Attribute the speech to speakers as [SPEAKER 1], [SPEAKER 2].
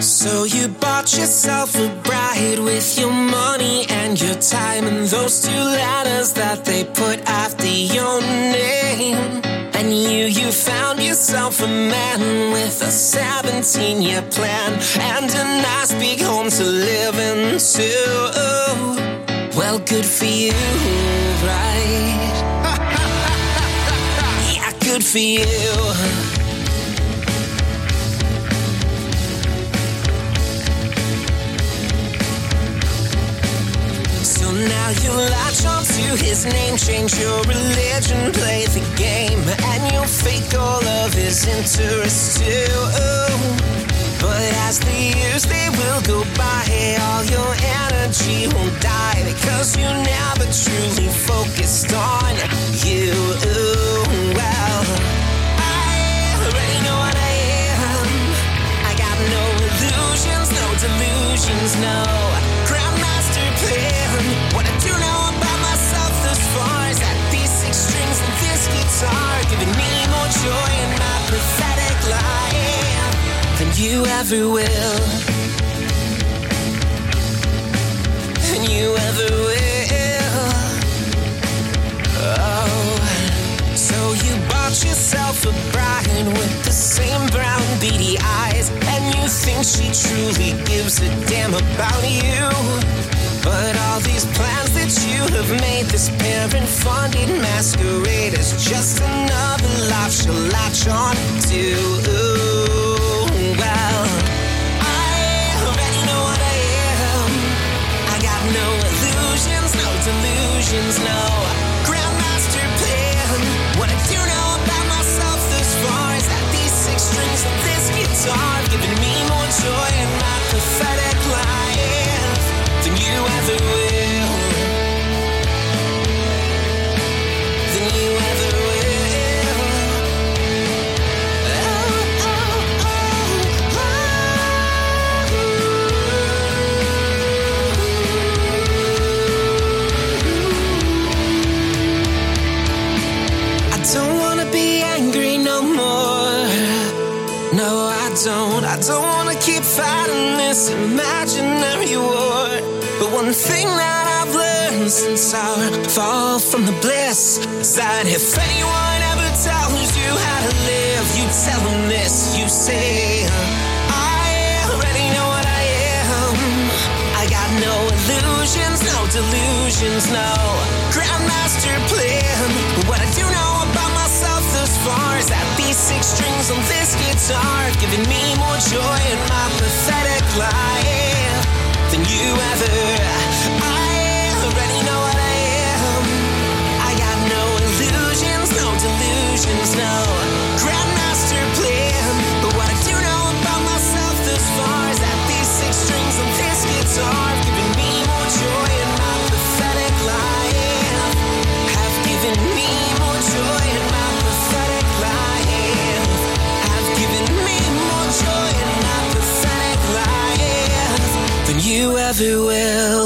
[SPEAKER 1] So you bought yourself a bride with your money and your time and those two letters that they put after your name. And you, you found yourself a man with a 17 year plan and a nice big home to live in too. Well, good for you, right? yeah, good for you. You latch on to his name, change your religion, play the game, and you'll fake all of his interests too. But as the years they will go by, all your energy will die because you never truly focused on you. Well, I already know what I am. I got no illusions, no delusions, no you ever will. Than you ever will. Oh, so you bought yourself a bride with the same brown beady eyes, and you think she truly gives a damn about you. But all these plans that you have made, this parent funded masquerade is just another life she'll latch on to. Illusions, no imaginary war. But one thing that I've learned since our fall from the bliss is that if anyone ever tells you how to live, you tell them this. You say, I already know what I am. I got no illusions, no delusions, no grandmaster plan. But what I do know six strings on this guitar giving me more joy in my pathetic life than you ever. I everywhere